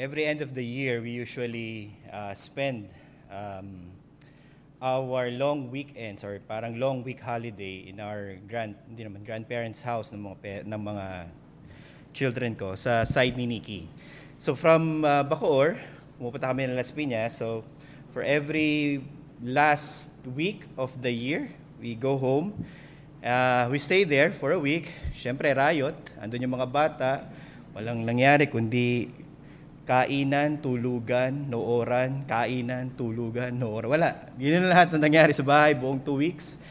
every end of the year, we usually uh, spend um, our long weekends or parang long week holiday in our grand hindi naman grandparents house ng mga ng mga children ko sa side ni Nikki. So from uh, Bacoor, pumupunta kami ng Las Piñas. So for every last week of the year, we go home. Uh, we stay there for a week. Siyempre, riot. Andun yung mga bata. Walang nangyari kundi kainan, tulugan, nooran, kainan, tulugan, nooran. Wala. Yun ang lahat na nangyari sa bahay buong two weeks.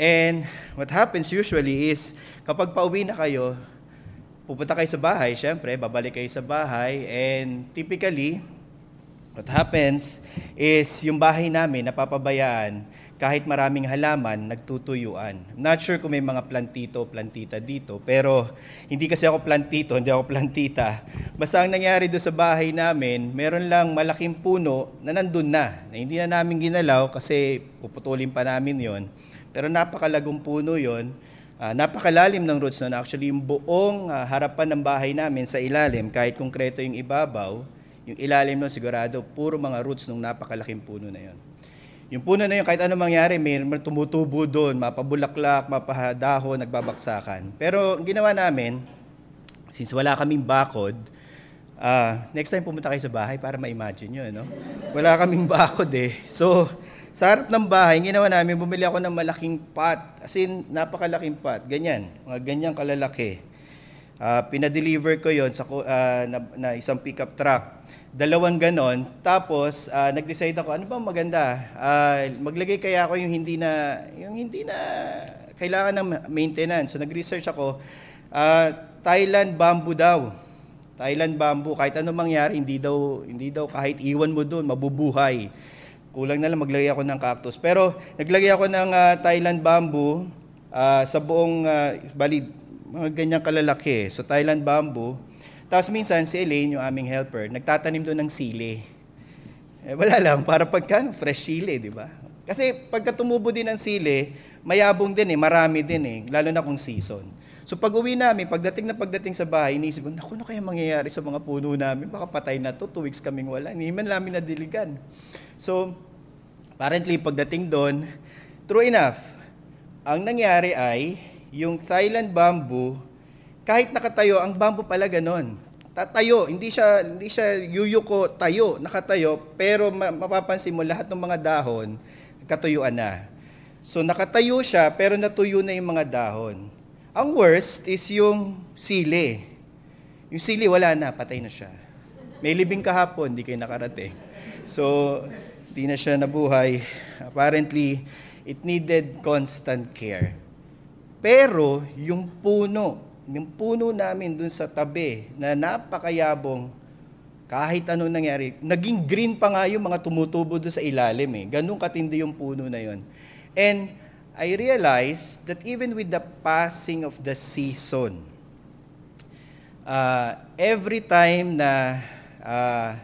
And what happens usually is, kapag pauwi na kayo, pupunta kayo sa bahay, syempre, babalik kayo sa bahay, and typically, what happens is, yung bahay namin, napapabayaan, kahit maraming halaman, nagtutuyuan. I'm not sure kung may mga plantito, plantita dito, pero hindi kasi ako plantito, hindi ako plantita. Basta ang nangyari doon sa bahay namin, meron lang malaking puno na nandun na, na hindi na namin ginalaw kasi puputulin pa namin yon. Pero napakalagong puno yon, Ah, napakalalim ng roots nun. Actually, yung buong ah, harapan ng bahay namin sa ilalim, kahit konkreto yung ibabaw, yung ilalim nun sigurado, puro mga roots ng napakalaking puno na yon. Yung puno na yun, kahit ano mangyari, may tumutubo doon, mapabulaklak, mapahadaho, nagbabaksakan. Pero ang ginawa namin, since wala kaming bakod, ah, next time pumunta kayo sa bahay para ma-imagine nyo, no? Wala kaming bakod eh. So, sa harap ng bahay, ginawa namin, bumili ako ng malaking pot. As in, napakalaking pot. Ganyan. Mga ganyang kalalaki. Ah, pinadeliver ko yon sa ah, na, na isang pickup truck. Dalawang ganon. Tapos, ah, nag-decide ako, ano bang maganda? Ah, maglagay kaya ako yung hindi na, yung hindi na kailangan ng maintenance. So, nag-research ako. Ah, Thailand bamboo daw. Thailand bamboo, kahit anong mangyari, hindi daw, hindi daw kahit iwan mo doon, mabubuhay. Kulang na lang maglagay ako ng cactus. Pero naglagay ako ng ah, Thailand bamboo ah, sa buong, uh, bali, mga ganyang kalalaki. So Thailand bamboo. Tapos minsan si Elaine, yung aming helper, nagtatanim doon ng sili. Eh, wala lang, para pagka ano, fresh sili, di ba? Kasi pagka tumubo din ng sili, mayabong din eh, marami din eh, lalo na kung season. So pag uwi namin, pagdating na pagdating sa bahay, iniisip ko, naku, ano kaya mangyayari sa mga puno namin? Baka patay na to, two weeks kaming wala. Hindi man namin nadiligan. So, apparently, pagdating doon, true enough, ang nangyari ay, yung Thailand bamboo, kahit nakatayo, ang bamboo pala ganon. Tatayo, hindi siya, hindi siya yuyuko, tayo, nakatayo, pero ma- mapapansin mo lahat ng mga dahon, katuyuan na. So nakatayo siya, pero natuyo na yung mga dahon. Ang worst is yung sili. Yung sili, wala na, patay na siya. May libing kahapon, di kayo nakarating. So, di na siya nabuhay. Apparently, it needed constant care. Pero, yung puno, yung puno namin dun sa tabi na napakayabong, kahit anong nangyari, naging green pa nga yung mga tumutubo doon sa ilalim eh. Ganun katindi yung puno na yon. And I realized that even with the passing of the season, uh, every time na uh,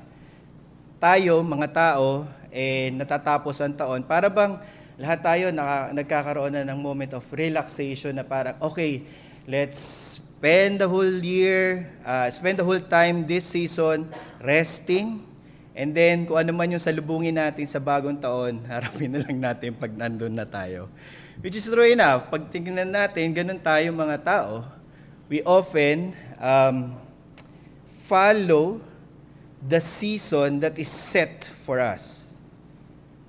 tayo, mga tao, eh, natatapos ang taon, para bang lahat tayo naka, nagkakaroon na ng moment of relaxation na parang, okay, let's spend the whole year, uh, spend the whole time this season resting, and then kung ano man yung salubungin natin sa bagong taon, harapin na lang natin pag nandun na tayo. Which is true enough, pag tingnan natin, ganun tayo mga tao, we often um, follow the season that is set for us.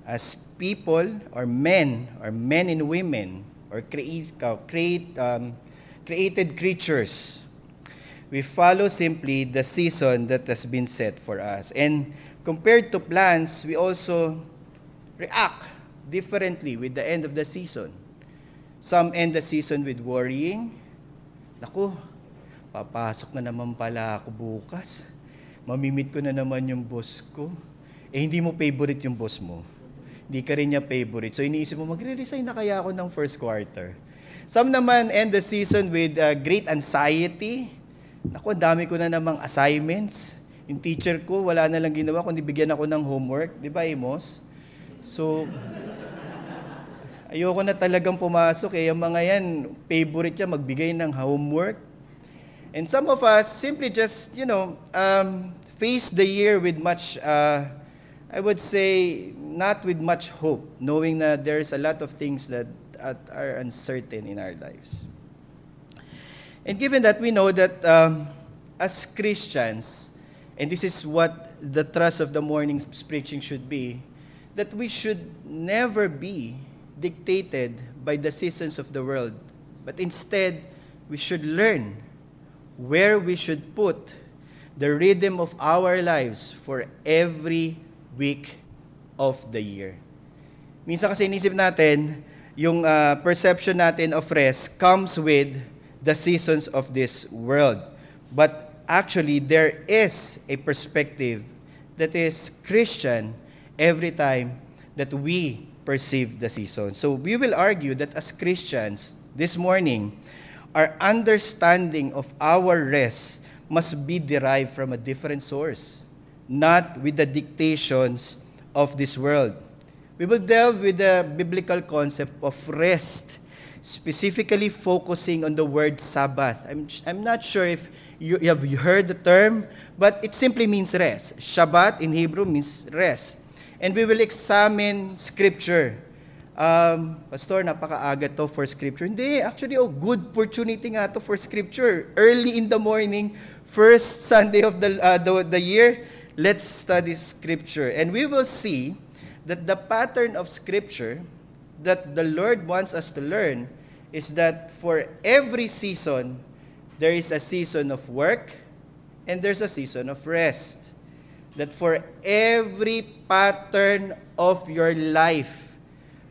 As people or men or men and women or create, uh, create, um, created creatures, we follow simply the season that has been set for us. And compared to plants, we also react differently with the end of the season. Some end the season with worrying. Naku, papasok na naman pala ako bukas. Mamimit ko na naman yung boss ko. Eh, hindi mo favorite yung boss mo. Hindi ka rin niya favorite. So, iniisip mo, magre-resign na kaya ako ng first quarter. Some naman end the season with uh, great anxiety. Naku, ang dami ko na namang assignments. Yung teacher ko, wala na lang ginawa kundi bigyan ako ng homework. Di ba, Amos? So, ayoko na talagang pumasok eh. Yung mga yan, favorite niya magbigay ng homework. And some of us simply just, you know, um, face the year with much, uh, I would say, not with much hope, knowing that there's a lot of things that, are uncertain in our lives. And given that we know that um, as Christians, and this is what the thrust of the morning's preaching should be, that we should never be dictated by the seasons of the world, but instead, we should learn where we should put the rhythm of our lives for every week of the year. Minsan kasi inisip natin, yung uh, perception natin of rest comes with the seasons of this world. But actually, there is a perspective that is Christian every time that we perceive the season. So we will argue that as Christians, this morning, our understanding of our rest must be derived from a different source, not with the dictations of this world. We will delve with the biblical concept of rest, specifically focusing on the word Sabbath. I'm, I'm not sure if you, you have heard the term, but it simply means rest. Shabbat in Hebrew means rest. And we will examine scripture. Um, Pastor, napakaaga to for scripture. Hindi, actually, oh, good opportunity nga to for scripture. Early in the morning, first Sunday of the, uh, the, the year, let's study scripture. And we will see that the pattern of scripture that the Lord wants us to learn is that for every season, there is a season of work and there's a season of rest. That for every pattern of your life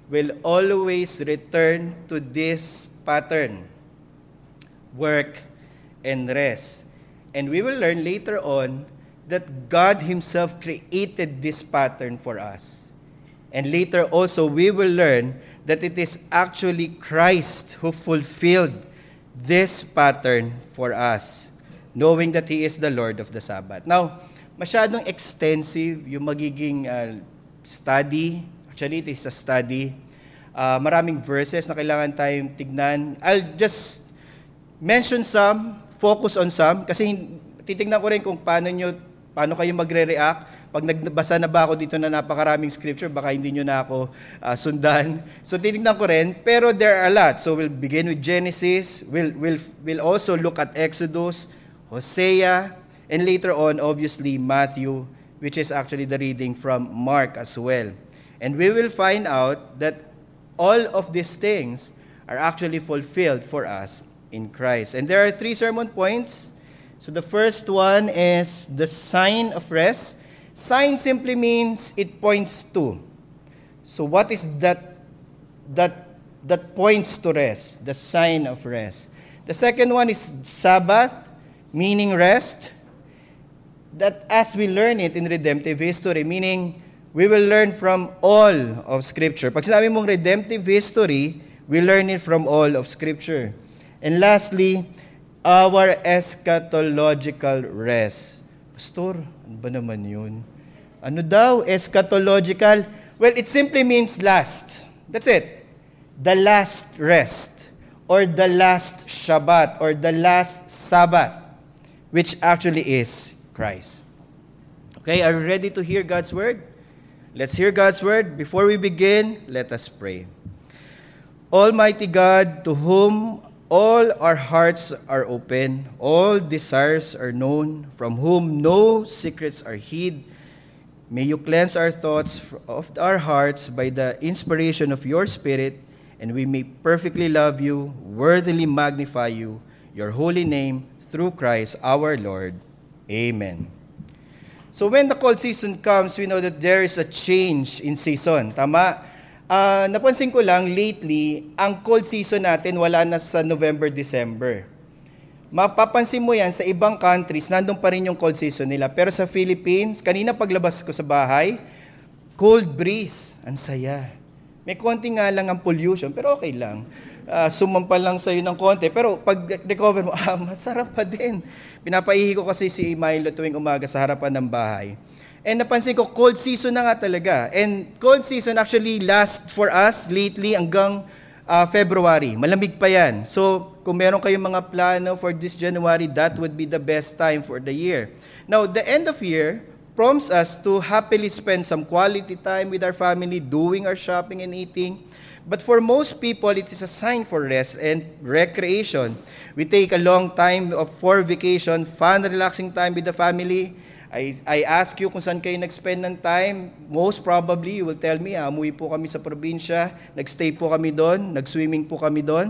will always return to this pattern work and rest. And we will learn later on that God Himself created this pattern for us. And later also, we will learn that it is actually Christ who fulfilled this pattern for us, knowing that He is the Lord of the Sabbath. Now, masyadong extensive yung magiging uh, study. Actually, it is a study. Uh, maraming verses na kailangan tayong tignan. I'll just mention some, focus on some, kasi titignan ko rin kung paano, nyo, paano kayo magre-react pag nagbasa na ba ako dito na napakaraming scripture, baka hindi nyo na ako uh, sundan. So titignan ko rin, pero there are a lot. So we'll begin with Genesis, we'll, we'll, we'll also look at Exodus, Hosea, and later on, obviously, Matthew, which is actually the reading from Mark as well. And we will find out that all of these things are actually fulfilled for us in Christ. And there are three sermon points. So the first one is the sign of rest. Sign simply means it points to. So what is that that that points to rest? The sign of rest. The second one is Sabbath, meaning rest. That as we learn it in redemptive history, meaning we will learn from all of Scripture. Pag sinabi mong redemptive history, we learn it from all of Scripture. And lastly, our eschatological rest. Pastor, ano ba naman yun? Ano daw? Eschatological? Well, it simply means last. That's it. The last rest. Or the last Shabbat. Or the last Sabbath. Which actually is Christ. Okay, are you ready to hear God's word? Let's hear God's word. Before we begin, let us pray. Almighty God, to whom all our hearts are open, all desires are known, from whom no secrets are hid. May you cleanse our thoughts of our hearts by the inspiration of your Spirit, and we may perfectly love you, worthily magnify you, your holy name, through Christ our Lord. Amen. So when the cold season comes, we know that there is a change in season. Tama? Uh, napansin ko lang lately, ang cold season natin wala na sa November, December. Mapapansin mo yan sa ibang countries, nandun pa rin yung cold season nila. Pero sa Philippines, kanina paglabas ko sa bahay, cold breeze. Ang saya. May konti nga lang ang pollution, pero okay lang. Uh, sumampal lang sa'yo ng konti. Pero pag recover mo, ah, masarap pa din. Pinapaihi ko kasi si Milo tuwing umaga sa harapan ng bahay. And napansin ko, cold season na nga talaga. And cold season actually last for us lately hanggang uh, February. Malamig pa yan. So, kung meron kayong mga plano for this January, that would be the best time for the year. Now, the end of year prompts us to happily spend some quality time with our family, doing our shopping and eating. But for most people, it is a sign for rest and recreation. We take a long time of, for vacation, fun, relaxing time with the family, I, I ask you kung saan kayo nag-spend ng time. Most probably, you will tell me, ah, umuwi po kami sa probinsya, nag-stay po kami doon, nag-swimming po kami doon.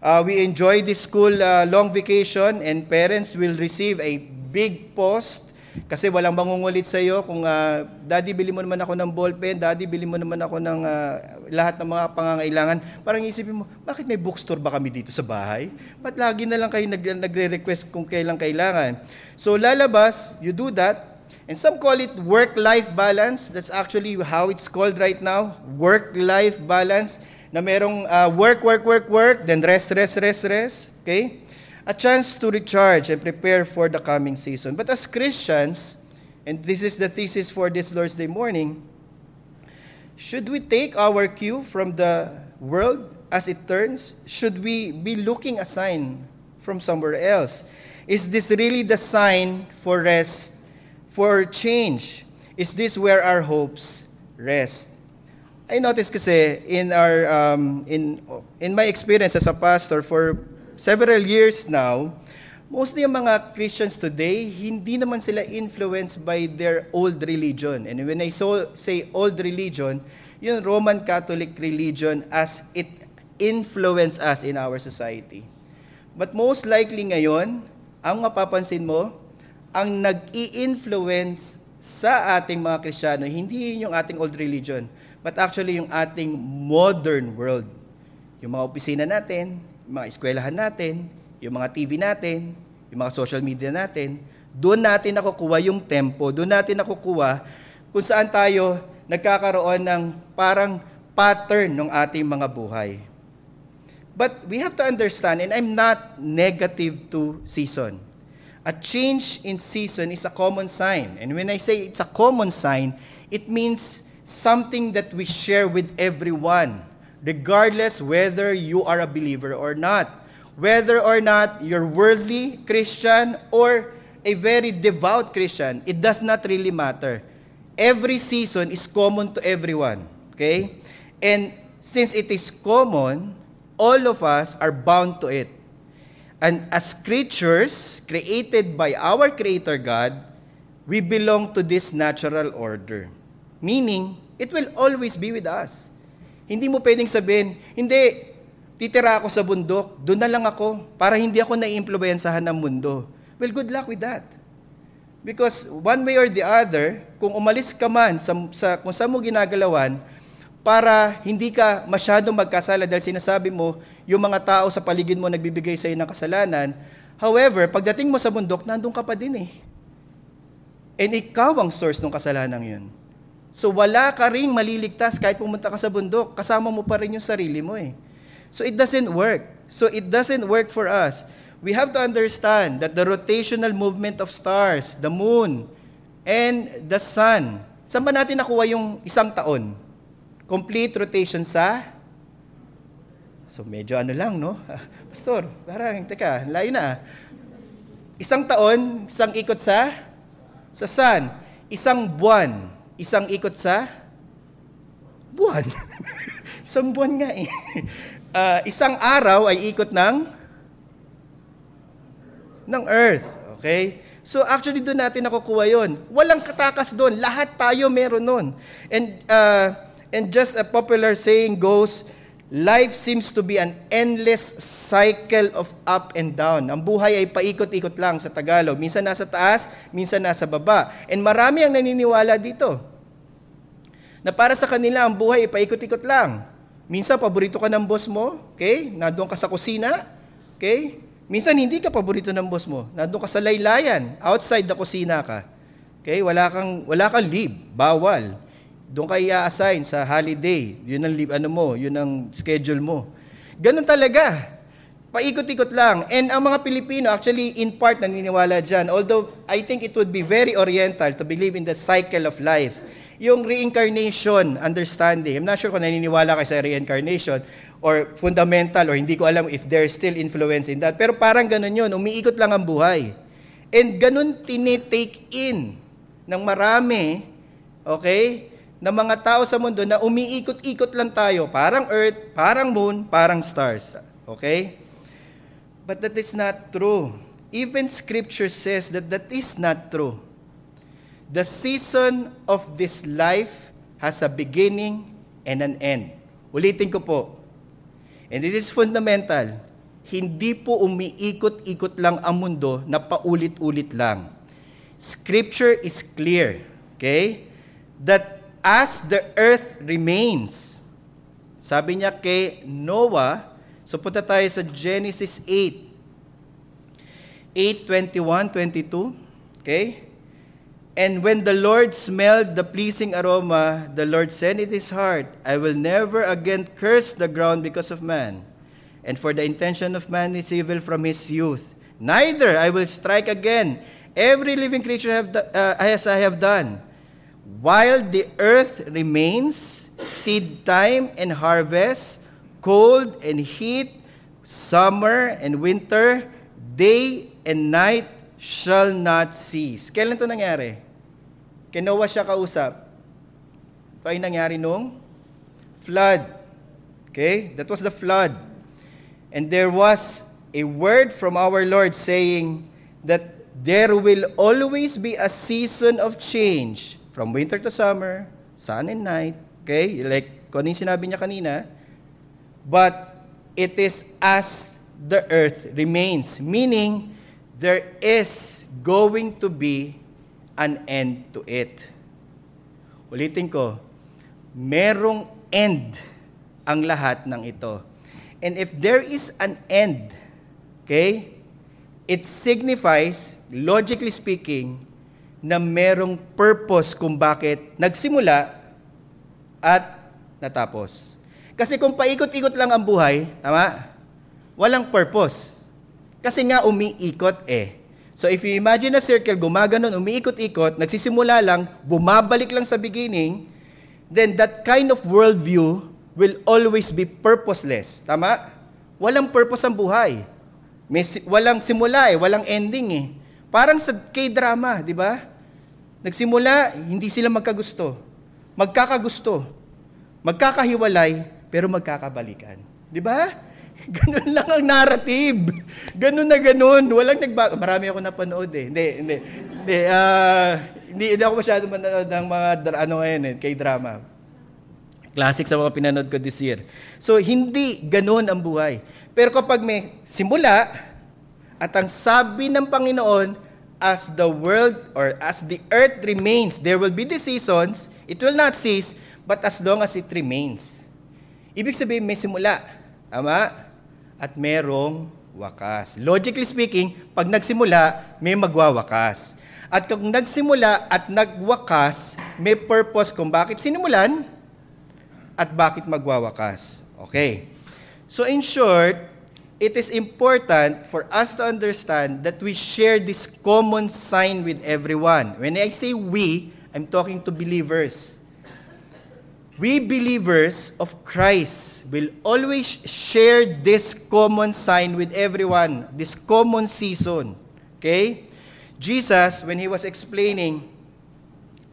Uh, we enjoy this school uh, long vacation and parents will receive a big post kasi walang mangungulit sa iyo kung uh, daddy bili mo naman ako ng ballpen, daddy bili mo naman ako ng uh, lahat ng mga pangangailangan. Parang isipin mo, bakit may bookstore ba kami dito sa bahay? Ba't lagi na lang kayo nag, nagre-request kung kailan kailangan? So lalabas, you do that, and some call it work-life balance. That's actually how it's called right now, work-life balance, na merong uh, work, work, work, work, then rest, rest, rest, rest. Okay? A chance to recharge and prepare for the coming season. But as Christians, and this is the thesis for this Lord's Day morning, should we take our cue from the world as it turns? Should we be looking a sign from somewhere else? Is this really the sign for rest, for change? Is this where our hopes rest? I noticed kasi in our um, in in my experience as a pastor for several years now, mostly yung mga Christians today, hindi naman sila influenced by their old religion. And when I so, say old religion, yung Roman Catholic religion as it influenced us in our society. But most likely ngayon, ang mapapansin mo, ang nag-i-influence sa ating mga Kristiyano, hindi yun yung ating old religion, but actually yung ating modern world. Yung mga opisina natin, mga eskwelahan natin, yung mga TV natin, yung mga social media natin, doon natin nakukuha yung tempo, doon natin nakukuha kung saan tayo nagkakaroon ng parang pattern ng ating mga buhay. But we have to understand, and I'm not negative to season. A change in season is a common sign. And when I say it's a common sign, it means something that we share with everyone regardless whether you are a believer or not. Whether or not you're worldly Christian or a very devout Christian, it does not really matter. Every season is common to everyone. Okay? And since it is common, all of us are bound to it. And as creatures created by our Creator God, we belong to this natural order. Meaning, it will always be with us. Hindi mo pwedeng sabihin, hindi, titira ako sa bundok, doon na lang ako, para hindi ako naiimpluwensahan ng mundo. Well, good luck with that. Because one way or the other, kung umalis ka man sa, sa kung saan mo ginagalawan, para hindi ka masyadong magkasala dahil sinasabi mo, yung mga tao sa paligid mo nagbibigay sa iyo ng kasalanan. However, pagdating mo sa bundok, nandun ka pa din eh. And ikaw ang source ng kasalanan yun. So wala ka ring maliligtas kahit pumunta ka sa bundok. Kasama mo pa rin yung sarili mo eh. So it doesn't work. So it doesn't work for us. We have to understand that the rotational movement of stars, the moon, and the sun. Saan ba natin nakuha yung isang taon? Complete rotation sa So medyo ano lang, no? Pastor, parang, teka, layo na. Isang taon, isang ikot sa sa sun. Isang buwan, isang ikot sa buwan. isang buwan nga eh. Uh, isang araw ay ikot ng ng earth. Okay? So actually doon natin nakukuha yon. Walang katakas doon. Lahat tayo meron nun. And, uh, and just a popular saying goes, Life seems to be an endless cycle of up and down. Ang buhay ay paikot-ikot lang sa Tagalog. Minsan nasa taas, minsan nasa baba. And marami ang naniniwala dito. Na para sa kanila, ang buhay ay paikot-ikot lang. Minsan, paborito ka ng boss mo, okay? Nandun ka sa kusina, okay? Minsan, hindi ka paborito ng boss mo. Nandun ka sa laylayan, outside the kusina ka. Okay? Wala kang, wala kang leave, bawal. Doon ka i-assign sa holiday. Yun ang ano mo, yun ang schedule mo. Ganun talaga. Paikot-ikot lang. And ang mga Pilipino, actually, in part, naniniwala dyan. Although, I think it would be very oriental to believe in the cycle of life. Yung reincarnation understanding, I'm not sure kung naniniwala kayo sa reincarnation. or fundamental or hindi ko alam if there's still influence in that. Pero parang ganun yun, umiikot lang ang buhay. And ganun tinitake in ng marami, okay, ng mga tao sa mundo na umiikot-ikot lang tayo, parang earth, parang moon, parang stars. Okay? But that is not true. Even scripture says that that is not true. The season of this life has a beginning and an end. Ulitin ko po, And it is fundamental. Hindi po umiikot-ikot lang ang mundo na paulit-ulit lang. Scripture is clear, okay? That as the earth remains, sabi niya kay Noah, so punta tayo sa Genesis 8, 8, 21, 22, okay? And when the Lord smelled the pleasing aroma, the Lord said in his heart, I will never again curse the ground because of man. And for the intention of man is evil from his youth. Neither I will strike again every living creature have uh, as I have done. While the earth remains, seed time and harvest, cold and heat, summer and winter, day and night shall not cease. Kailan ito nangyari? Kay Noah siya kausap. Ito ay nangyari nung flood. Okay? That was the flood. And there was a word from our Lord saying that there will always be a season of change from winter to summer, sun and night. Okay? Like kung ano sinabi niya kanina. But it is as the earth remains. Meaning, there is going to be an end to it. Ulitin ko, merong end ang lahat ng ito. And if there is an end, okay, it signifies, logically speaking, na merong purpose kung bakit nagsimula at natapos. Kasi kung paikot-ikot lang ang buhay, tama? Walang purpose. Kasi nga umiikot eh. So if you imagine a circle, gumaganon, umiikot-ikot, nagsisimula lang, bumabalik lang sa beginning, then that kind of worldview will always be purposeless. Tama? Walang purpose ang buhay. May, walang simula eh, walang ending eh. Parang sa K-drama, di ba? Nagsimula, hindi sila magkagusto. Magkakagusto. Magkakahiwalay, pero magkakabalikan. Di ba? Ganun lang ang narrative. Ganun na ganun. Walang nagbago. Marami ako napanood eh. Hindi, hindi. Hindi, uh, hindi, hindi ako masyado manood ng mga ano ngayon eh, kay drama. Classic sa mga pinanood ko this year. So, hindi ganun ang buhay. Pero kapag may simula, at ang sabi ng Panginoon, as the world or as the earth remains, there will be the seasons, it will not cease, but as long as it remains. Ibig sabihin, may simula. Tama? at merong wakas. Logically speaking, pag nagsimula, may magwawakas. At kung nagsimula at nagwakas, may purpose kung bakit sinimulan at bakit magwawakas. Okay. So in short, it is important for us to understand that we share this common sign with everyone. When I say we, I'm talking to believers we believers of Christ will always share this common sign with everyone, this common season. Okay? Jesus, when he was explaining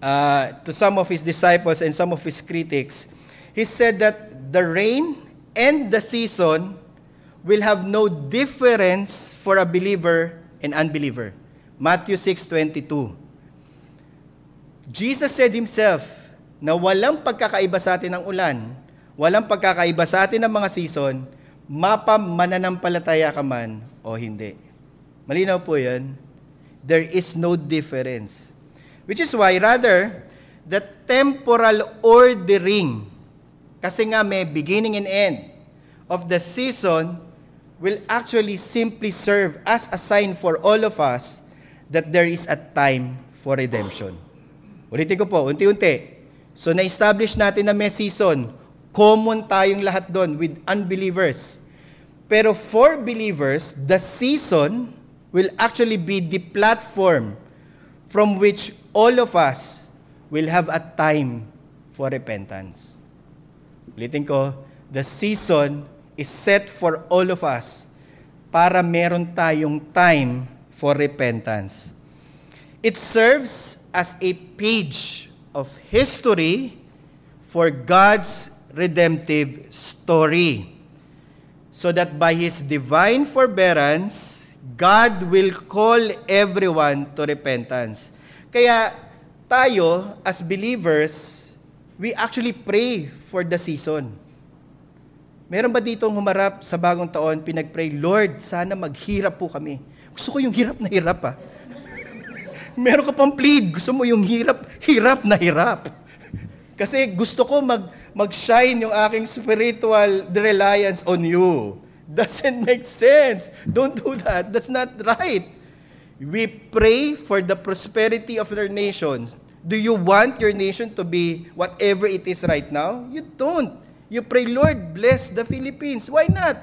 uh, to some of his disciples and some of his critics, he said that the rain and the season will have no difference for a believer and unbeliever. Matthew 6:22. Jesus said himself, na walang pagkakaiba sa atin ng ulan, walang pagkakaiba sa atin ng mga season, mapa mananampalataya ka man o hindi. Malinaw po yan. There is no difference. Which is why, rather, the temporal ordering, kasi nga may beginning and end of the season, will actually simply serve as a sign for all of us that there is a time for redemption. Ulitin ko po, unti-unti. So na-establish natin na may season. Common tayong lahat doon with unbelievers. Pero for believers, the season will actually be the platform from which all of us will have a time for repentance. Ulitin ko, the season is set for all of us para meron tayong time for repentance. It serves as a page of history for God's redemptive story. So that by His divine forbearance, God will call everyone to repentance. Kaya tayo, as believers, we actually pray for the season. Meron ba ditong humarap sa bagong taon, pinagpray, Lord, sana maghirap po kami. Gusto ko yung hirap na hirap ah. Meron ka pang plead, gusto mo yung hirap, hirap na hirap. Kasi gusto ko mag, mag-shine yung aking spiritual reliance on you. Doesn't make sense. Don't do that. That's not right. We pray for the prosperity of our nations. Do you want your nation to be whatever it is right now? You don't. You pray, Lord, bless the Philippines. Why not?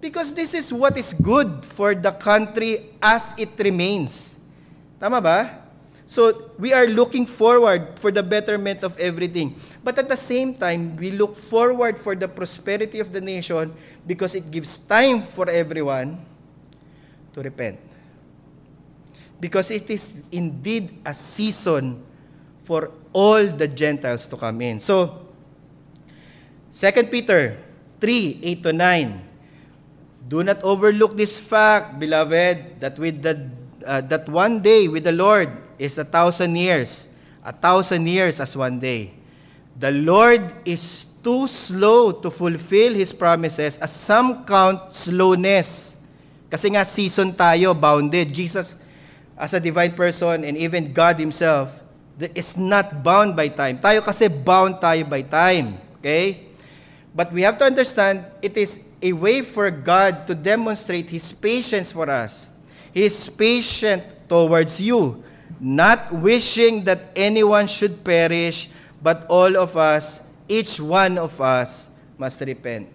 Because this is what is good for the country as it remains. Tama ba? So, we are looking forward for the betterment of everything. But at the same time, we look forward for the prosperity of the nation because it gives time for everyone to repent. Because it is indeed a season for all the Gentiles to come in. So, 2 Peter 3, 8 to 9. Do not overlook this fact, beloved, that with the uh, that one day with the Lord is a thousand years, a thousand years as one day. The Lord is too slow to fulfill His promises as some count slowness. Kasi nga season tayo, bounded. Jesus as a divine person and even God Himself is not bound by time. Tayo kasi bound tayo by time. Okay? But we have to understand it is a way for God to demonstrate His patience for us. He is patient towards you, not wishing that anyone should perish, but all of us, each one of us, must repent.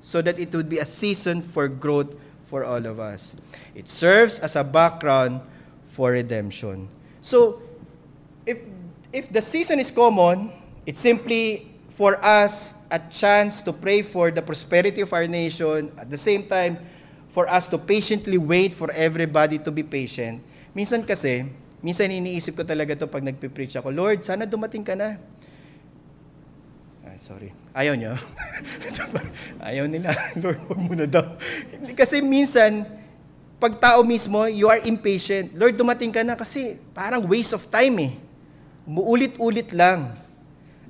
So that it would be a season for growth for all of us. It serves as a background for redemption. So, if, if the season is common, it's simply for us a chance to pray for the prosperity of our nation, at the same time, for us to patiently wait for everybody to be patient. Minsan kasi, minsan iniisip ko talaga to pag nagpipreach ako, Lord, sana dumating ka na. Ay, sorry. Ayaw niyo. Ayaw nila. Lord, wag muna daw. kasi minsan, pag tao mismo, you are impatient. Lord, dumating ka na kasi parang waste of time eh. Muulit-ulit lang.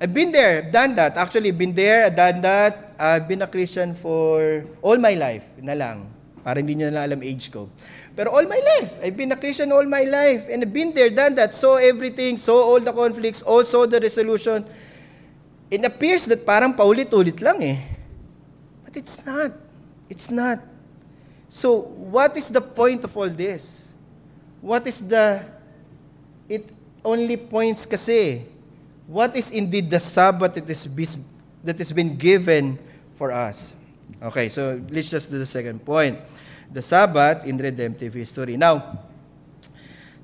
I've been there, done that. Actually, been there, done that. I've been a Christian for all my life na lang. Para hindi nyo na alam age ko. Pero all my life, I've been a Christian all my life. And I've been there, done that. Saw everything, saw all the conflicts, also the resolution. It appears that parang paulit-ulit lang eh. But it's not. It's not. So, what is the point of all this? What is the... It only points kasi what is indeed the Sabbath that is that has been given for us. Okay, so let's just do the second point. The Sabbath in redemptive history. Now,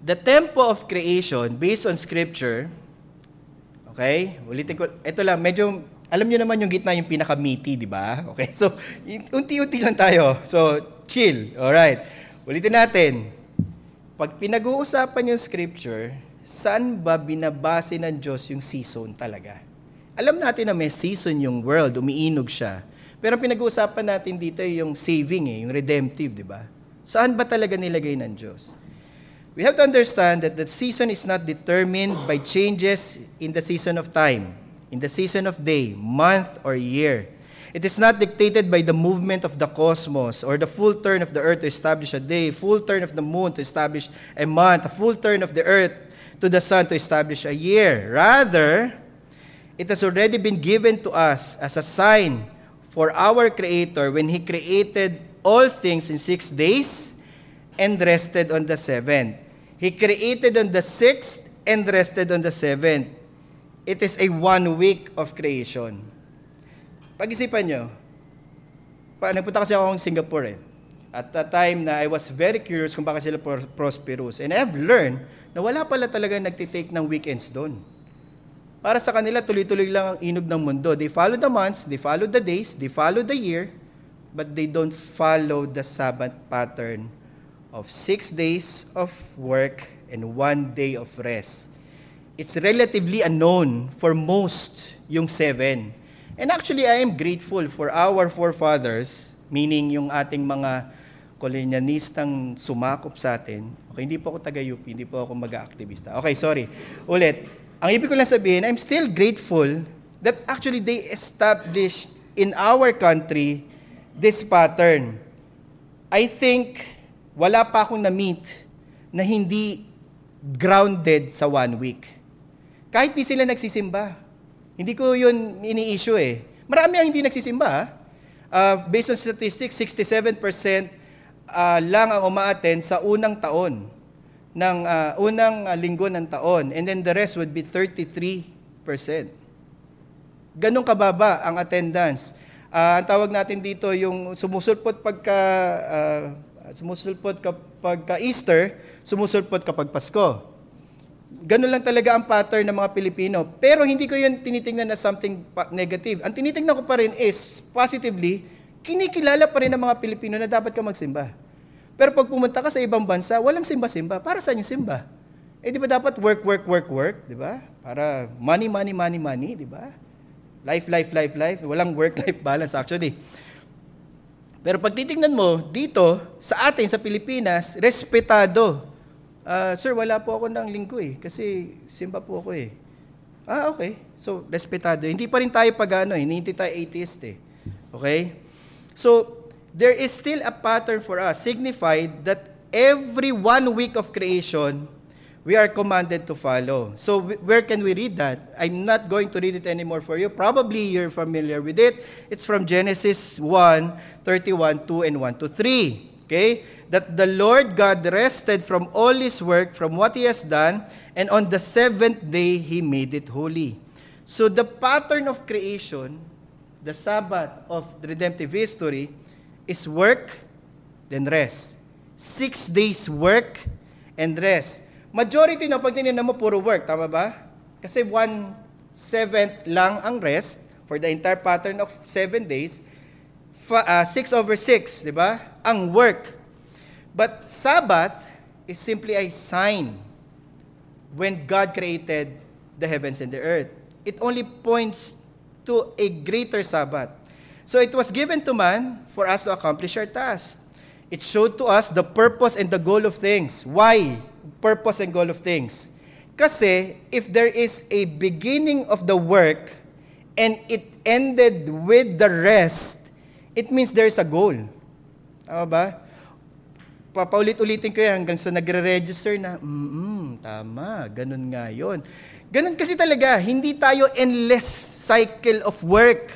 the tempo of creation based on scripture, okay, ulitin ko, ito lang, medyo, alam niyo naman yung gitna yung pinaka-meaty, di ba? Okay, so, unti-unti lang tayo. So, chill, alright. Ulitin natin. Pag pinag-uusapan yung scripture, saan ba binabase ng Diyos yung season talaga? Alam natin na may season yung world, umiinog siya. Pero pinag-uusapan natin dito yung saving eh, yung redemptive, di ba? Saan ba talaga nilagay ng Diyos? We have to understand that the season is not determined by changes in the season of time, in the season of day, month, or year. It is not dictated by the movement of the cosmos or the full turn of the earth to establish a day, full turn of the moon to establish a month, a full turn of the earth to the sun to establish a year. Rather, it has already been given to us as a sign for our Creator when He created all things in six days and rested on the seventh. He created on the sixth and rested on the seventh. It is a one week of creation. Pag-isipan nyo, pa, nagpunta kasi ako ng Singapore eh. At the time na I was very curious kung bakit sila prosperous. And I have learned na wala pala talaga nagtitake ng weekends doon. Para sa kanila, tuloy-tuloy lang ang inog ng mundo. They follow the months, they follow the days, they follow the year, but they don't follow the Sabbath pattern of six days of work and one day of rest. It's relatively unknown for most yung seven. And actually, I am grateful for our forefathers, meaning yung ating mga kolonyanistang sumakop sa atin. Okay, hindi po ako taga-UP, hindi po ako mag-aktivista. Okay, sorry. Ulit, ang ibig ko lang sabihin, I'm still grateful that actually they established in our country this pattern. I think wala pa akong na-meet na hindi grounded sa one week. Kahit di sila nagsisimba. Hindi ko yun ini-issue eh. Marami ang hindi nagsisimba. Uh, based on statistics, 67% uh, lang ang umaaten sa unang taon ng uh, unang uh, linggo ng taon and then the rest would be 33%. Ganong kababa ang attendance. Uh, ang tawag natin dito yung sumusulpot pagka uh, sumusulpot kapag ka Easter, sumusulpot kapag Pasko. Ganun lang talaga ang pattern ng mga Pilipino. Pero hindi ko yun tinitingnan na something negative. Ang tinitingnan ko pa rin is, positively, kinikilala pa rin ng mga Pilipino na dapat ka magsimba. Pero pag pumunta ka sa ibang bansa, walang simba-simba. Para saan yung simba? Eh di ba dapat work, work, work, work, di ba? Para money, money, money, money, di ba? Life, life, life, life. Walang work-life balance actually. Pero pag titingnan mo, dito, sa atin, sa Pilipinas, respetado. Uh, sir, wala po ako ng linggo eh, kasi simba po ako eh. Ah, okay. So, respetado. Hindi pa rin tayo pag ano eh, hindi tayo atheist eh. Okay? So, there is still a pattern for us, signified that every one week of creation, we are commanded to follow. So where can we read that? I'm not going to read it anymore for you. Probably you're familiar with it. It's from Genesis 1, 31, 2, and 1 to 3. Okay? That the Lord God rested from all his work, from what he has done, and on the seventh day he made it holy. So the pattern of creation, the Sabbath of redemptive history, is work, then rest. Six days work and rest. Majority na pag tinignan mo, puro work. Tama ba? Kasi one-seventh lang ang rest for the entire pattern of seven days. Fa, uh, six over six, di ba? Ang work. But Sabbath is simply a sign when God created the heavens and the earth. It only points to a greater Sabbath. So it was given to man for us to accomplish our task. It showed to us the purpose and the goal of things. Why purpose and goal of things? Kasi if there is a beginning of the work and it ended with the rest, it means there is a goal. Tama ba? Papaulit-ulitin ko yan hanggang sa nagre-register na, mm tama, ganun nga yun. Ganun kasi talaga, hindi tayo endless cycle of work.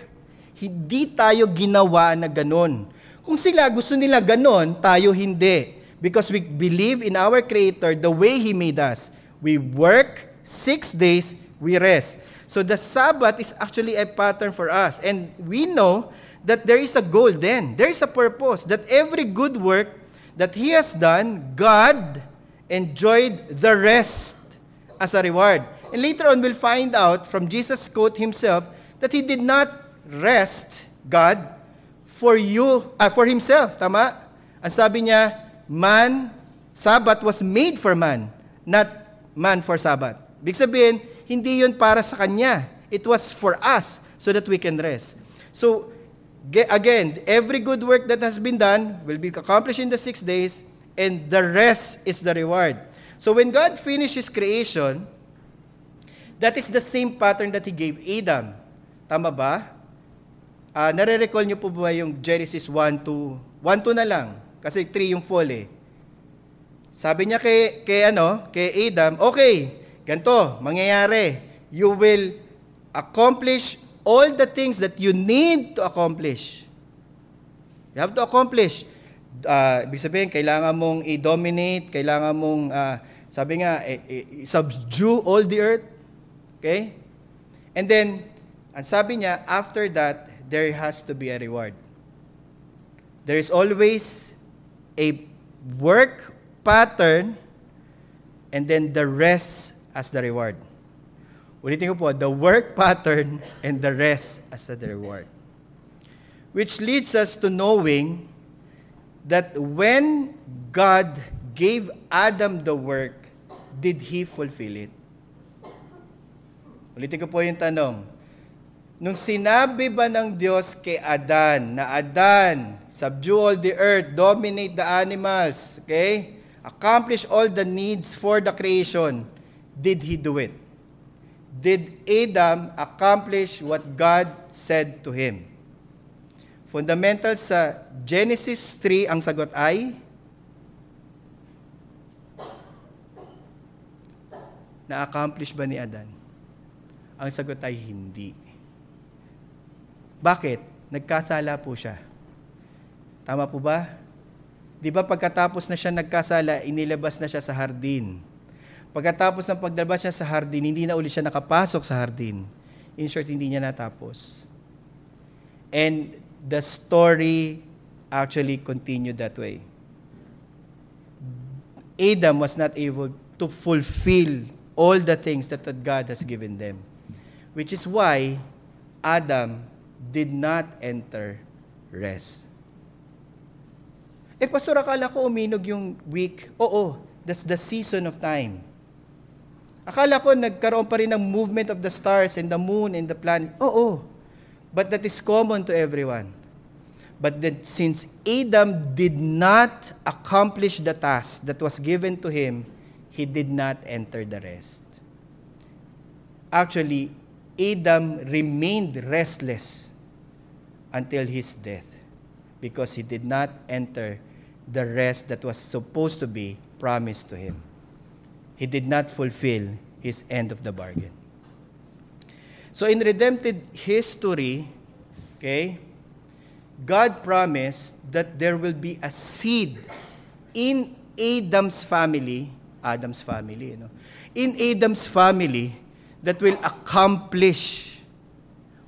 Hindi tayo ginawa na ganon. Kung sila gusto nila ganon, tayo hindi. Because we believe in our Creator the way He made us. We work six days, we rest. So the Sabbath is actually a pattern for us. And we know that there is a goal then. There is a purpose. That every good work that He has done, God enjoyed the rest as a reward. And later on, we'll find out from Jesus' quote himself that He did not rest God for you, uh, for himself, tama? Ang sabi niya, man, Sabbath was made for man, not man for Sabbath. Big sabihin, hindi yun para sa kanya. It was for us so that we can rest. So, again, every good work that has been done will be accomplished in the six days, and the rest is the reward. So when God finished His creation, that is the same pattern that He gave Adam. Tama ba? Uh, nare-recall niyo po ba yung Genesis 1 to 1 to na lang kasi 3 yung fall eh. Sabi niya kay kay ano, kay Adam, okay, ganto, mangyayari. You will accomplish all the things that you need to accomplish. You have to accomplish. Uh, ibig sabihin, kailangan mong i-dominate, kailangan mong, uh, sabi nga, i-subdue all the earth. Okay? And then, ang sabi niya, after that, there has to be a reward. There is always a work pattern and then the rest as the reward. Ulitin ko po, the work pattern and the rest as the reward. Which leads us to knowing that when God gave Adam the work, did he fulfill it? Ulitin ko po yung tanong. Nung sinabi ba ng Diyos kay Adan na Adan, subdue all the earth, dominate the animals, okay? Accomplish all the needs for the creation, did he do it? Did Adam accomplish what God said to him? Fundamental sa Genesis 3, ang sagot ay na-accomplish ba ni Adan? Ang sagot ay hindi. Bakit? Nagkasala po siya. Tama po ba? Di ba pagkatapos na siya nagkasala, inilabas na siya sa hardin. Pagkatapos ng pagdalabas siya sa hardin, hindi na uli siya nakapasok sa hardin. In short, hindi niya natapos. And the story actually continued that way. Adam was not able to fulfill all the things that God has given them. Which is why Adam did not enter rest. Eh, pastor, akala ko uminog yung week. Oo, that's the season of time. Akala ko nagkaroon pa rin ng movement of the stars and the moon and the planet. Oo, but that is common to everyone. But that since Adam did not accomplish the task that was given to him, he did not enter the rest. Actually, Adam remained restless until his death because he did not enter the rest that was supposed to be promised to him. He did not fulfill his end of the bargain. So in redemptive history, okay, God promised that there will be a seed in Adam's family, Adam's family, you know, in Adam's family that will accomplish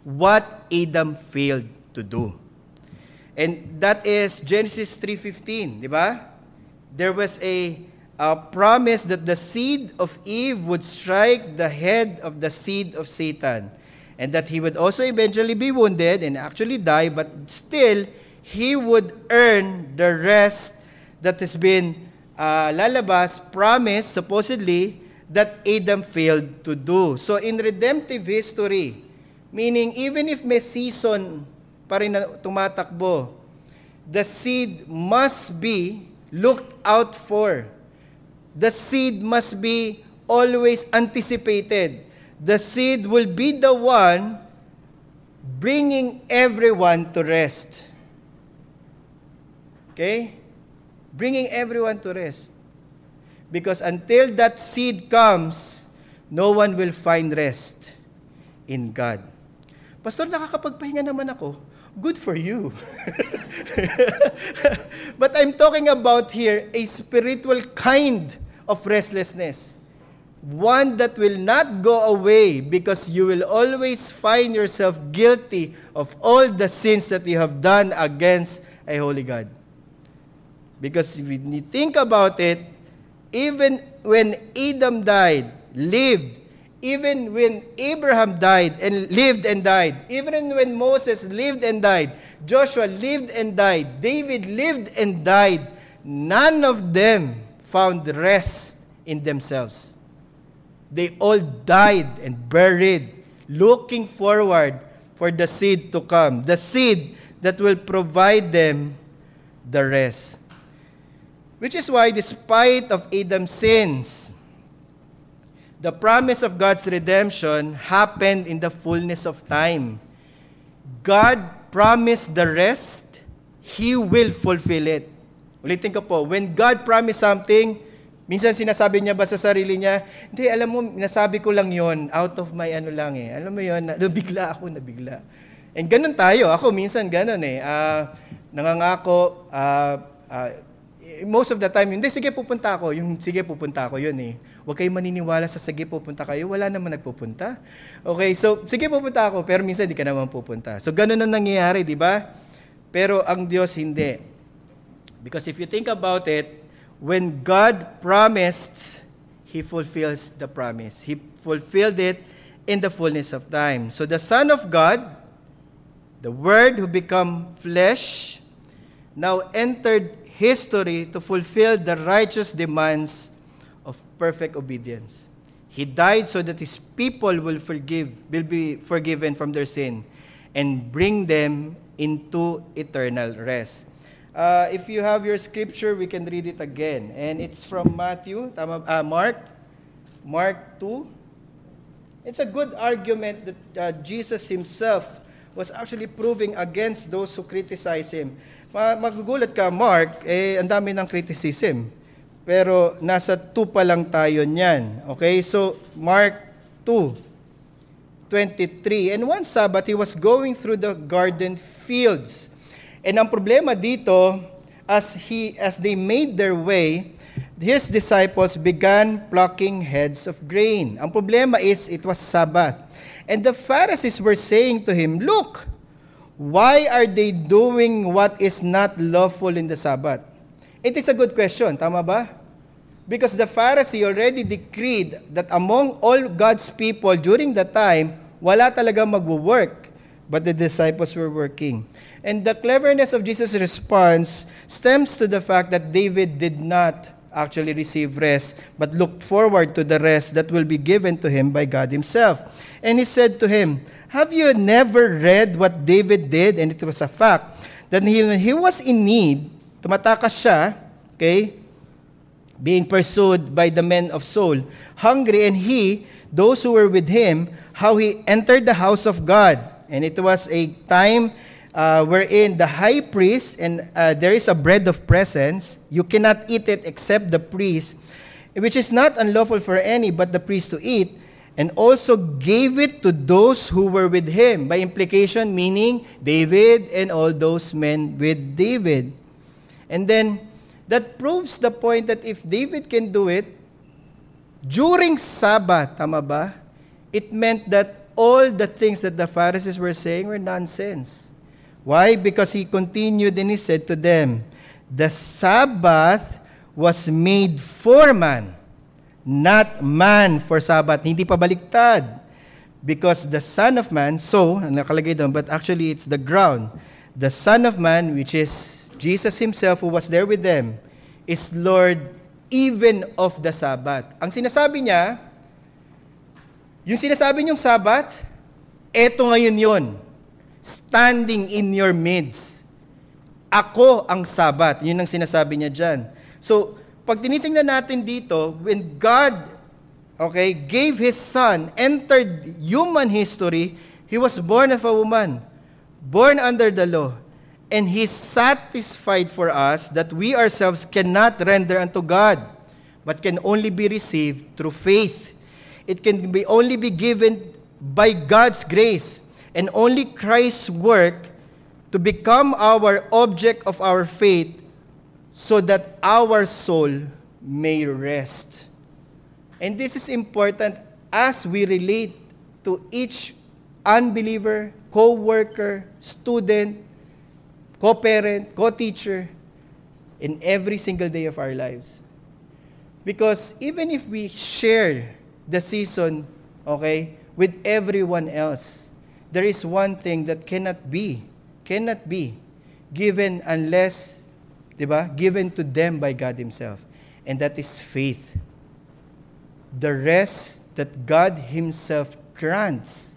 what Adam failed to do. And that is Genesis 3.15, di ba? There was a, a promise that the seed of Eve would strike the head of the seed of Satan. And that he would also eventually be wounded and actually die, but still, he would earn the rest that has been uh, lalabas, promised, supposedly, that Adam failed to do. So in redemptive history, meaning even if may season pa rin na tumatakbo, the seed must be looked out for. The seed must be always anticipated. The seed will be the one bringing everyone to rest. Okay? Bringing everyone to rest. Because until that seed comes, no one will find rest in God. Pastor, nakakapagpahinga naman ako. Good for you. but I'm talking about here a spiritual kind of restlessness. One that will not go away because you will always find yourself guilty of all the sins that you have done against a holy God. Because when you think about it, even when Adam died, lived, even when Abraham died and lived and died, even when Moses lived and died, Joshua lived and died, David lived and died, none of them found rest in themselves. They all died and buried, looking forward for the seed to come, the seed that will provide them the rest. Which is why, despite of Adam's sins, the promise of God's redemption happened in the fullness of time. God promised the rest, He will fulfill it. Ulitin ko po, when God promised something, minsan sinasabi niya ba sa sarili niya, hindi, alam mo, nasabi ko lang yon out of my ano lang eh. Alam mo yon nabigla ako, nabigla. And ganun tayo. Ako minsan ganun eh. Uh, nangangako, uh, uh, most of the time, hindi, sige pupunta ako. Yung sige pupunta ako, yun eh. Huwag kayong maniniwala sa sige pupunta kayo. Wala naman nagpupunta. Okay, so sige pupunta ako, pero minsan hindi ka naman pupunta. So ganun ang nangyayari, di ba? Pero ang Diyos hindi. Because if you think about it, when God promised, He fulfills the promise. He fulfilled it in the fullness of time. So the Son of God, the Word who become flesh, now entered history to fulfill the righteous demands of perfect obedience. He died so that his people will forgive, will be forgiven from their sin and bring them into eternal rest. Uh, if you have your scripture, we can read it again. And it's from Matthew, tama, uh, Mark, Mark 2. It's a good argument that uh, Jesus himself was actually proving against those who criticize him. Magugulat ka, Mark, eh, ang dami ng criticism. Pero nasa 2 pa lang tayo niyan. Okay, so Mark 2, 23. And one Sabbath, he was going through the garden fields. And ang problema dito, as, he, as they made their way, his disciples began plucking heads of grain. Ang problema is, it was Sabbath. And the Pharisees were saying to him, Look, Why are they doing what is not lawful in the Sabbath? It is a good question, tama ba? Because the Pharisee already decreed that among all God's people during that time, wala talaga magwo-work, but the disciples were working. And the cleverness of Jesus' response stems to the fact that David did not actually receive rest, but looked forward to the rest that will be given to him by God himself. And he said to him, Have you never read what David did? And it was a fact that he, when he was in need, tumatakas siya, okay, being pursued by the men of Saul, hungry, and he, those who were with him, how he entered the house of God. And it was a time uh, wherein the high priest, and uh, there is a bread of presence, you cannot eat it except the priest, which is not unlawful for any but the priest to eat and also gave it to those who were with him. By implication, meaning David and all those men with David. And then, that proves the point that if David can do it, during Sabbath, tama ba? It meant that all the things that the Pharisees were saying were nonsense. Why? Because he continued and he said to them, The Sabbath was made for man not man for Sabbath. Hindi pa baliktad. Because the Son of Man, so, nakalagay doon, but actually it's the ground. The Son of Man, which is Jesus Himself who was there with them, is Lord even of the Sabbath. Ang sinasabi niya, yung sinasabi niyong Sabbath, eto ngayon yon standing in your midst. Ako ang Sabbath. Yun ang sinasabi niya dyan. So, pag tinitingnan natin dito, when God, okay, gave His Son, entered human history, He was born of a woman, born under the law, and He satisfied for us that we ourselves cannot render unto God, but can only be received through faith. It can be only be given by God's grace, and only Christ's work to become our object of our faith so that our soul may rest. And this is important as we relate to each unbeliever, co-worker, student, co-parent, co-teacher in every single day of our lives. Because even if we share the season, okay, with everyone else, there is one thing that cannot be, cannot be given unless 'di? Given to them by God himself. And that is faith. The rest that God himself grants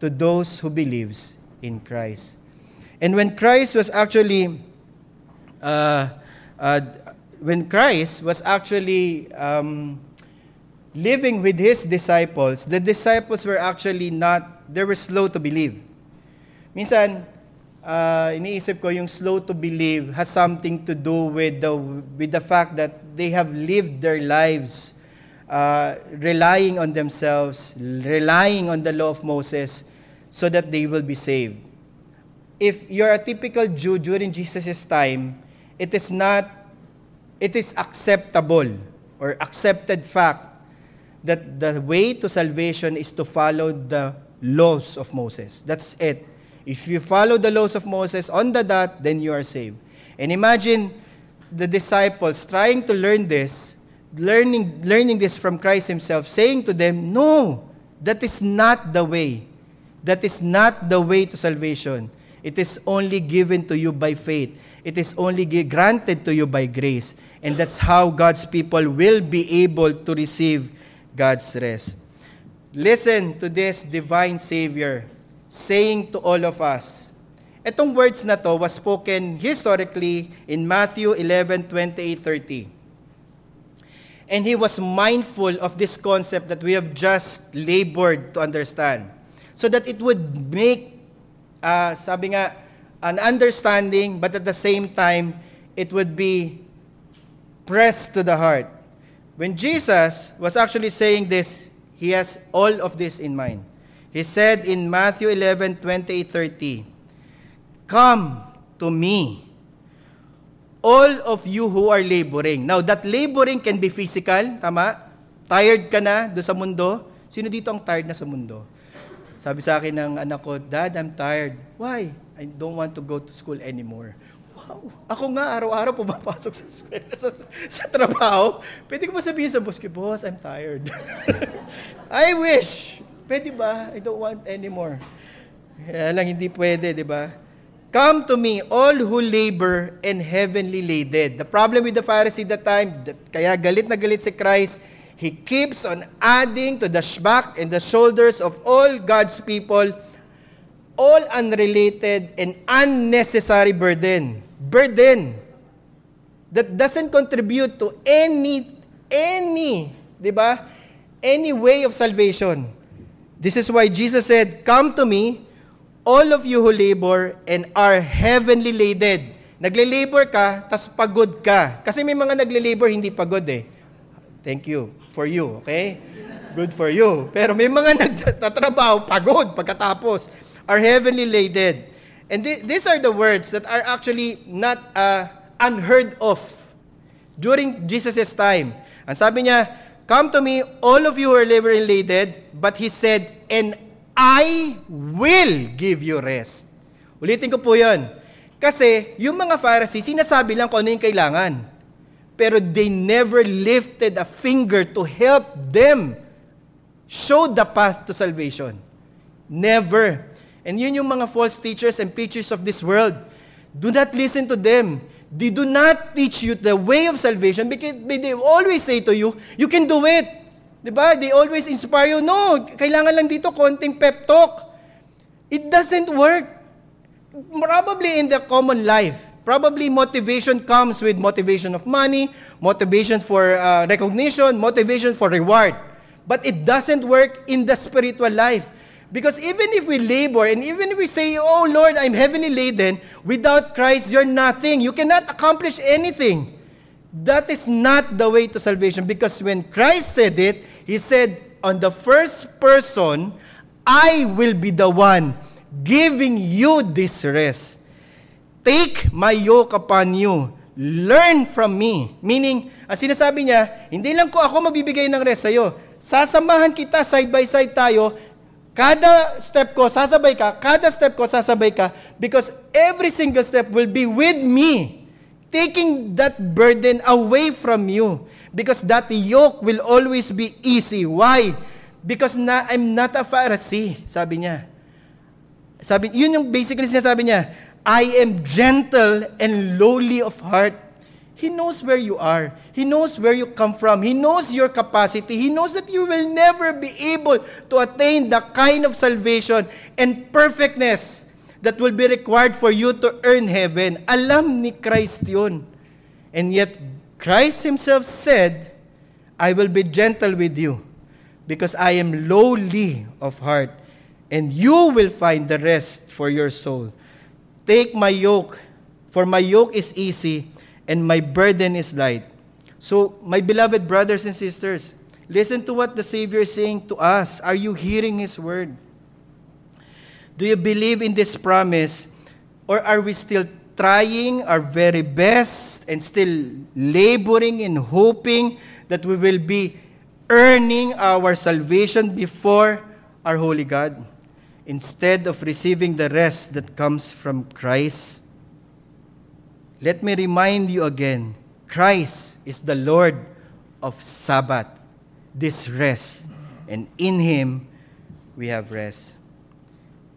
to those who believes in Christ. And when Christ was actually uh, uh, when Christ was actually um, living with his disciples, the disciples were actually not, they were slow to believe. Minsan, uh, iniisip ko yung slow to believe has something to do with the with the fact that they have lived their lives uh, relying on themselves, relying on the law of Moses so that they will be saved. If you're a typical Jew during Jesus' time, it is not it is acceptable or accepted fact that the way to salvation is to follow the laws of Moses. That's it. If you follow the laws of Moses on the dot, then you are saved. And imagine the disciples trying to learn this, learning, learning this from Christ himself, saying to them, No, That is not the way. That is not the way to salvation. It is only given to you by faith. It is only granted to you by grace. And that's how God's people will be able to receive God's rest. Listen to this divine Savior saying to all of us. Itong words na to was spoken historically in Matthew 11, 28, 30. And he was mindful of this concept that we have just labored to understand. So that it would make, uh, sabi nga, an understanding, but at the same time, it would be pressed to the heart. When Jesus was actually saying this, he has all of this in mind. He said in Matthew 11, 28, 30, Come to me, all of you who are laboring. Now, that laboring can be physical, tama? Tired ka na do sa mundo. Sino dito ang tired na sa mundo? Sabi sa akin ng anak ko, Dad, I'm tired. Why? I don't want to go to school anymore. Wow. Ako nga, araw-araw pumapasok sa, sa, sa trabaho. Pwede ko ba sabihin sa boss ko, Boss, I'm tired. I wish. Pwede ba? I don't want anymore. Kaya lang hindi pwede, di ba? Come to me, all who labor and heavenly laden. The problem with the Pharisee that time, kaya galit na galit si Christ, he keeps on adding to the back and the shoulders of all God's people all unrelated and unnecessary burden. Burden that doesn't contribute to any, any, di ba? Any way of salvation. This is why Jesus said, Come to me, all of you who labor and are heavenly laden. Nagle-labor ka, tas pagod ka. Kasi may mga nagle-labor, hindi pagod eh. Thank you for you, okay? Good for you. Pero may mga nagtatrabaho, pagod pagkatapos. Are heavenly laden. And th- these are the words that are actually not uh, unheard of during Jesus' time. Ang sabi niya, Come to me, all of you who are laboring laden, but he said, and I will give you rest. Ulitin ko po yun. Kasi yung mga Pharisees, sinasabi lang kung ano yung kailangan. Pero they never lifted a finger to help them show the path to salvation. Never. And yun yung mga false teachers and preachers of this world. Do not listen to them. They do not teach you the way of salvation because they always say to you, you can do it. Diba? They always inspire you. No, kailangan lang dito konting pep talk. It doesn't work. Probably in the common life, probably motivation comes with motivation of money, motivation for uh, recognition, motivation for reward. But it doesn't work in the spiritual life. Because even if we labor and even if we say, Oh Lord, I'm heavily laden, without Christ, you're nothing. You cannot accomplish anything. That is not the way to salvation. Because when Christ said it, He said, On the first person, I will be the one giving you this rest. Take my yoke upon you. Learn from me. Meaning, ang sinasabi niya, hindi lang ko ako mabibigay ng rest sa'yo. Sasamahan kita, side by side tayo, Kada step ko, sasabay ka. Kada step ko, sasabay ka. Because every single step will be with me. Taking that burden away from you. Because that yoke will always be easy. Why? Because na, I'm not a Pharisee, sabi niya. Sabi, yun yung basically sinasabi niya. I am gentle and lowly of heart. He knows where you are. He knows where you come from. He knows your capacity. He knows that you will never be able to attain the kind of salvation and perfectness that will be required for you to earn heaven. Alam ni Christ yun. And yet, Christ Himself said, I will be gentle with you because I am lowly of heart, and you will find the rest for your soul. Take my yoke, for my yoke is easy and my burden is light. So, my beloved brothers and sisters, listen to what the Savior is saying to us. Are you hearing His word? Do you believe in this promise? Or are we still trying our very best and still laboring and hoping that we will be earning our salvation before our holy God instead of receiving the rest that comes from Christ? Let me remind you again Christ is the Lord of Sabbath, this rest, and in Him we have rest.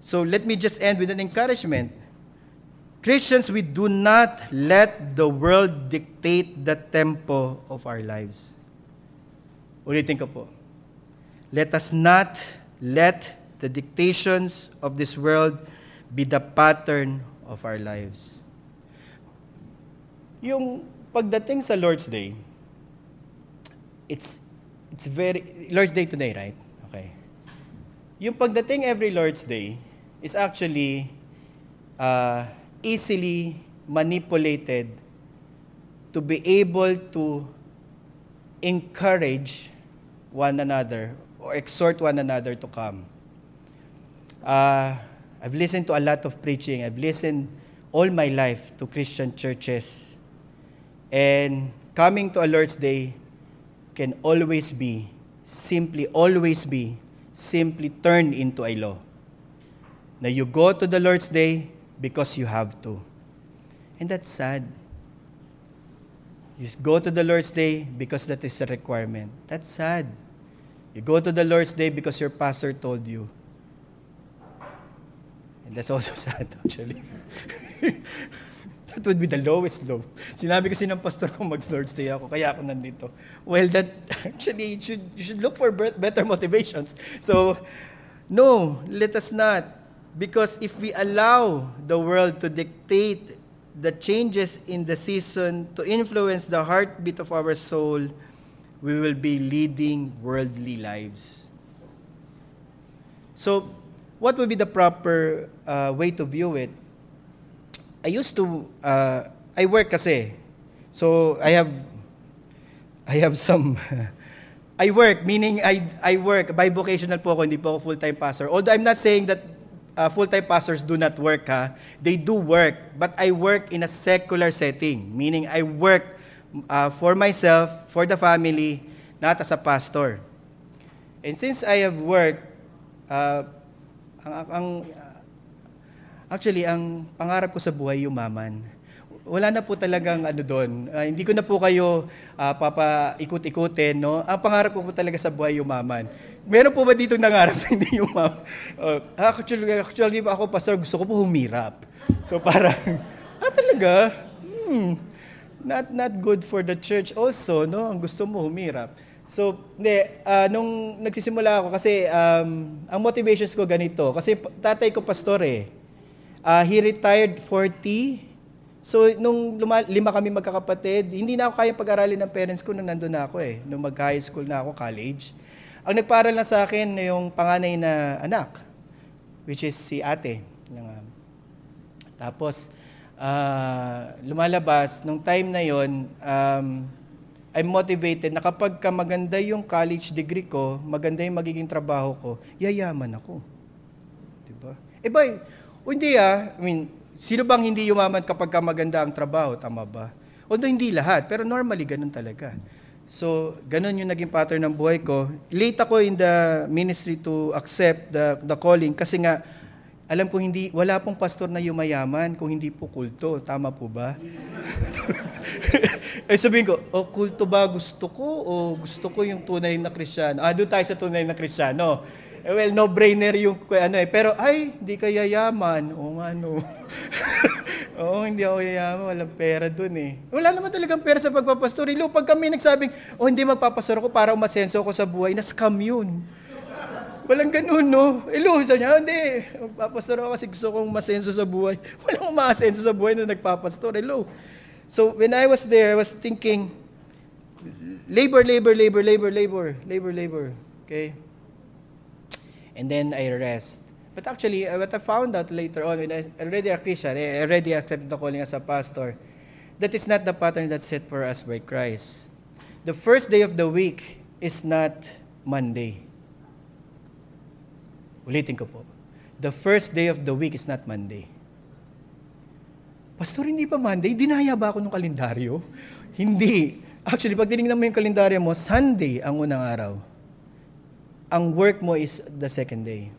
So let me just end with an encouragement. Christians, we do not let the world dictate the tempo of our lives. Ulitin ko po. Let us not let the dictations of this world be the pattern of our lives. Yung pagdating sa Lord's Day, it's it's very Lord's Day today, right? Okay. Yung pagdating every Lord's Day is actually uh, easily manipulated to be able to encourage one another or exhort one another to come. Uh, I've listened to a lot of preaching. I've listened all my life to Christian churches. And coming to a Lord's Day can always be, simply always be, simply turned into a law. Now you go to the Lord's Day because you have to. And that's sad. You go to the Lord's Day because that is a requirement. That's sad. You go to the Lord's Day because your pastor told you. And that's also sad, actually. that would be the lowest low. Sinabi kasi ng pastor ko mag-Lord's Day ako, kaya ako nandito. Well, that actually, you should, you should look for better motivations. So, no, let us not. Because if we allow the world to dictate the changes in the season to influence the heartbeat of our soul, we will be leading worldly lives. So, what would be the proper uh, way to view it? I used to, uh, I work kasi. So, I have, I have some, I work, meaning I, I work, by vocational po ako, hindi po ako full-time pastor. Although I'm not saying that uh, full-time pastors do not work, ha? They do work, but I work in a secular setting, meaning I work uh, for myself, for the family, not as a pastor. And since I have worked, uh, ang, ang, actually, ang pangarap ko sa buhay, yumaman. Wala na po talagang ano doon. Uh, hindi ko na po kayo uh, papaikot-ikutin. No? Ang pangarap ko po talaga sa buhay, yumaman. Meron po ba dito nangarap na hindi yumaman? Uh, actually, actually, ako, pastor, gusto ko po humirap. So parang, ah talaga? Hmm, not, not good for the church also, no? Ang gusto mo humirap. So, hindi, uh, nung nagsisimula ako, kasi um, ang motivations ko ganito, kasi tatay ko pastor eh. Uh, he retired 40. So, nung luma, lima kami magkakapatid, hindi na ako kaya pag-aralin ng parents ko nung nandun na ako eh. Nung mag-high school na ako, college. Ang nagparal na sa akin, yung panganay na anak, which is si ate. Uh, tapos, uh, lumalabas, nung time na yon um, I'm motivated na kapag ka maganda yung college degree ko, maganda yung magiging trabaho ko, yayaman ako. Diba? Eh ba, hindi ah, I mean, sino bang hindi yumaman kapag ka maganda ang trabaho, tama ba? Although hindi lahat, pero normally ganun talaga. So, ganun yung naging pattern ng buhay ko. Late ako in the ministry to accept the, the calling kasi nga, alam ko hindi, wala pong pastor na yumayaman kung hindi po kulto. Tama po ba? eh sabihin ko, oh, kulto ba gusto ko o gusto ko yung tunay na kristyano? Ah, doon tayo sa tunay na kristyano. Eh, well, no-brainer yung ano eh. Pero, ay, hindi ka yayaman. O nga, no. Oo, hindi ako yayaman. Walang pera doon eh. Wala naman talagang pera sa pagpapastor. Ilo, pag kami nagsabi, oh, hindi magpapastor ako para umasenso ako sa buhay, na-scam yun. Walang ganun, no? Ilo, sabi niya, hindi. Magpapastor ako kasi gusto kong masenso sa buhay. Walang umasenso sa buhay na nagpapastor. Ilo. So, when I was there, I was thinking, labor, labor, labor, labor, labor, labor, labor. Okay? And then I rest. But actually, uh, what I found out later on, when I already a Christian, I already accepted the calling as a pastor, that is not the pattern that's set for us by Christ. The first day of the week is not Monday. Ulitin ko po. The first day of the week is not Monday. Pastor, hindi pa Monday? Dinaya ba ako ng kalendaryo? Hindi. Actually, pag tinignan mo yung kalendaryo mo, Sunday ang unang araw. Ang work mo is the second day.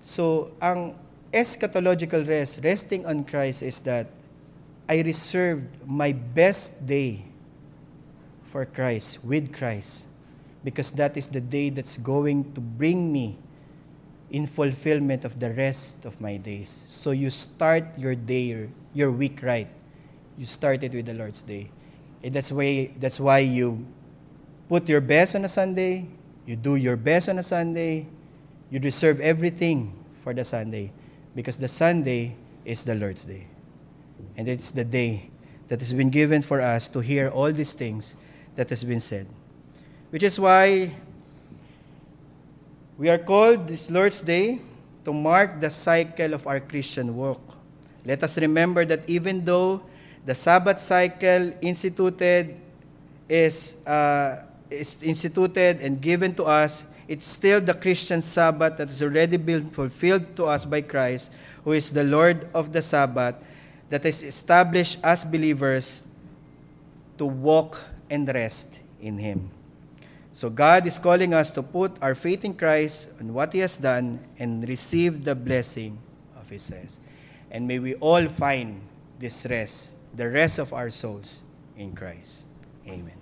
So, ang eschatological rest, resting on Christ, is that I reserved my best day for Christ, with Christ, because that is the day that's going to bring me in fulfillment of the rest of my days. So you start your day, your week right. You start it with the Lord's Day. And that's why, that's why you put your best on a Sunday, you do your best on a Sunday, you deserve everything for the Sunday because the Sunday is the Lord's Day. And it's the day that has been given for us to hear all these things that has been said. Which is why we are called this Lord's Day to mark the cycle of our Christian walk. Let us remember that even though the Sabbath cycle instituted is, uh, is instituted and given to us, it's still the Christian Sabbath that has already been fulfilled to us by Christ, who is the Lord of the Sabbath, that is established as believers to walk and rest in Him. So God is calling us to put our faith in Christ and what He has done and receive the blessing of His rest. And may we all find this rest, the rest of our souls in Christ. Amen.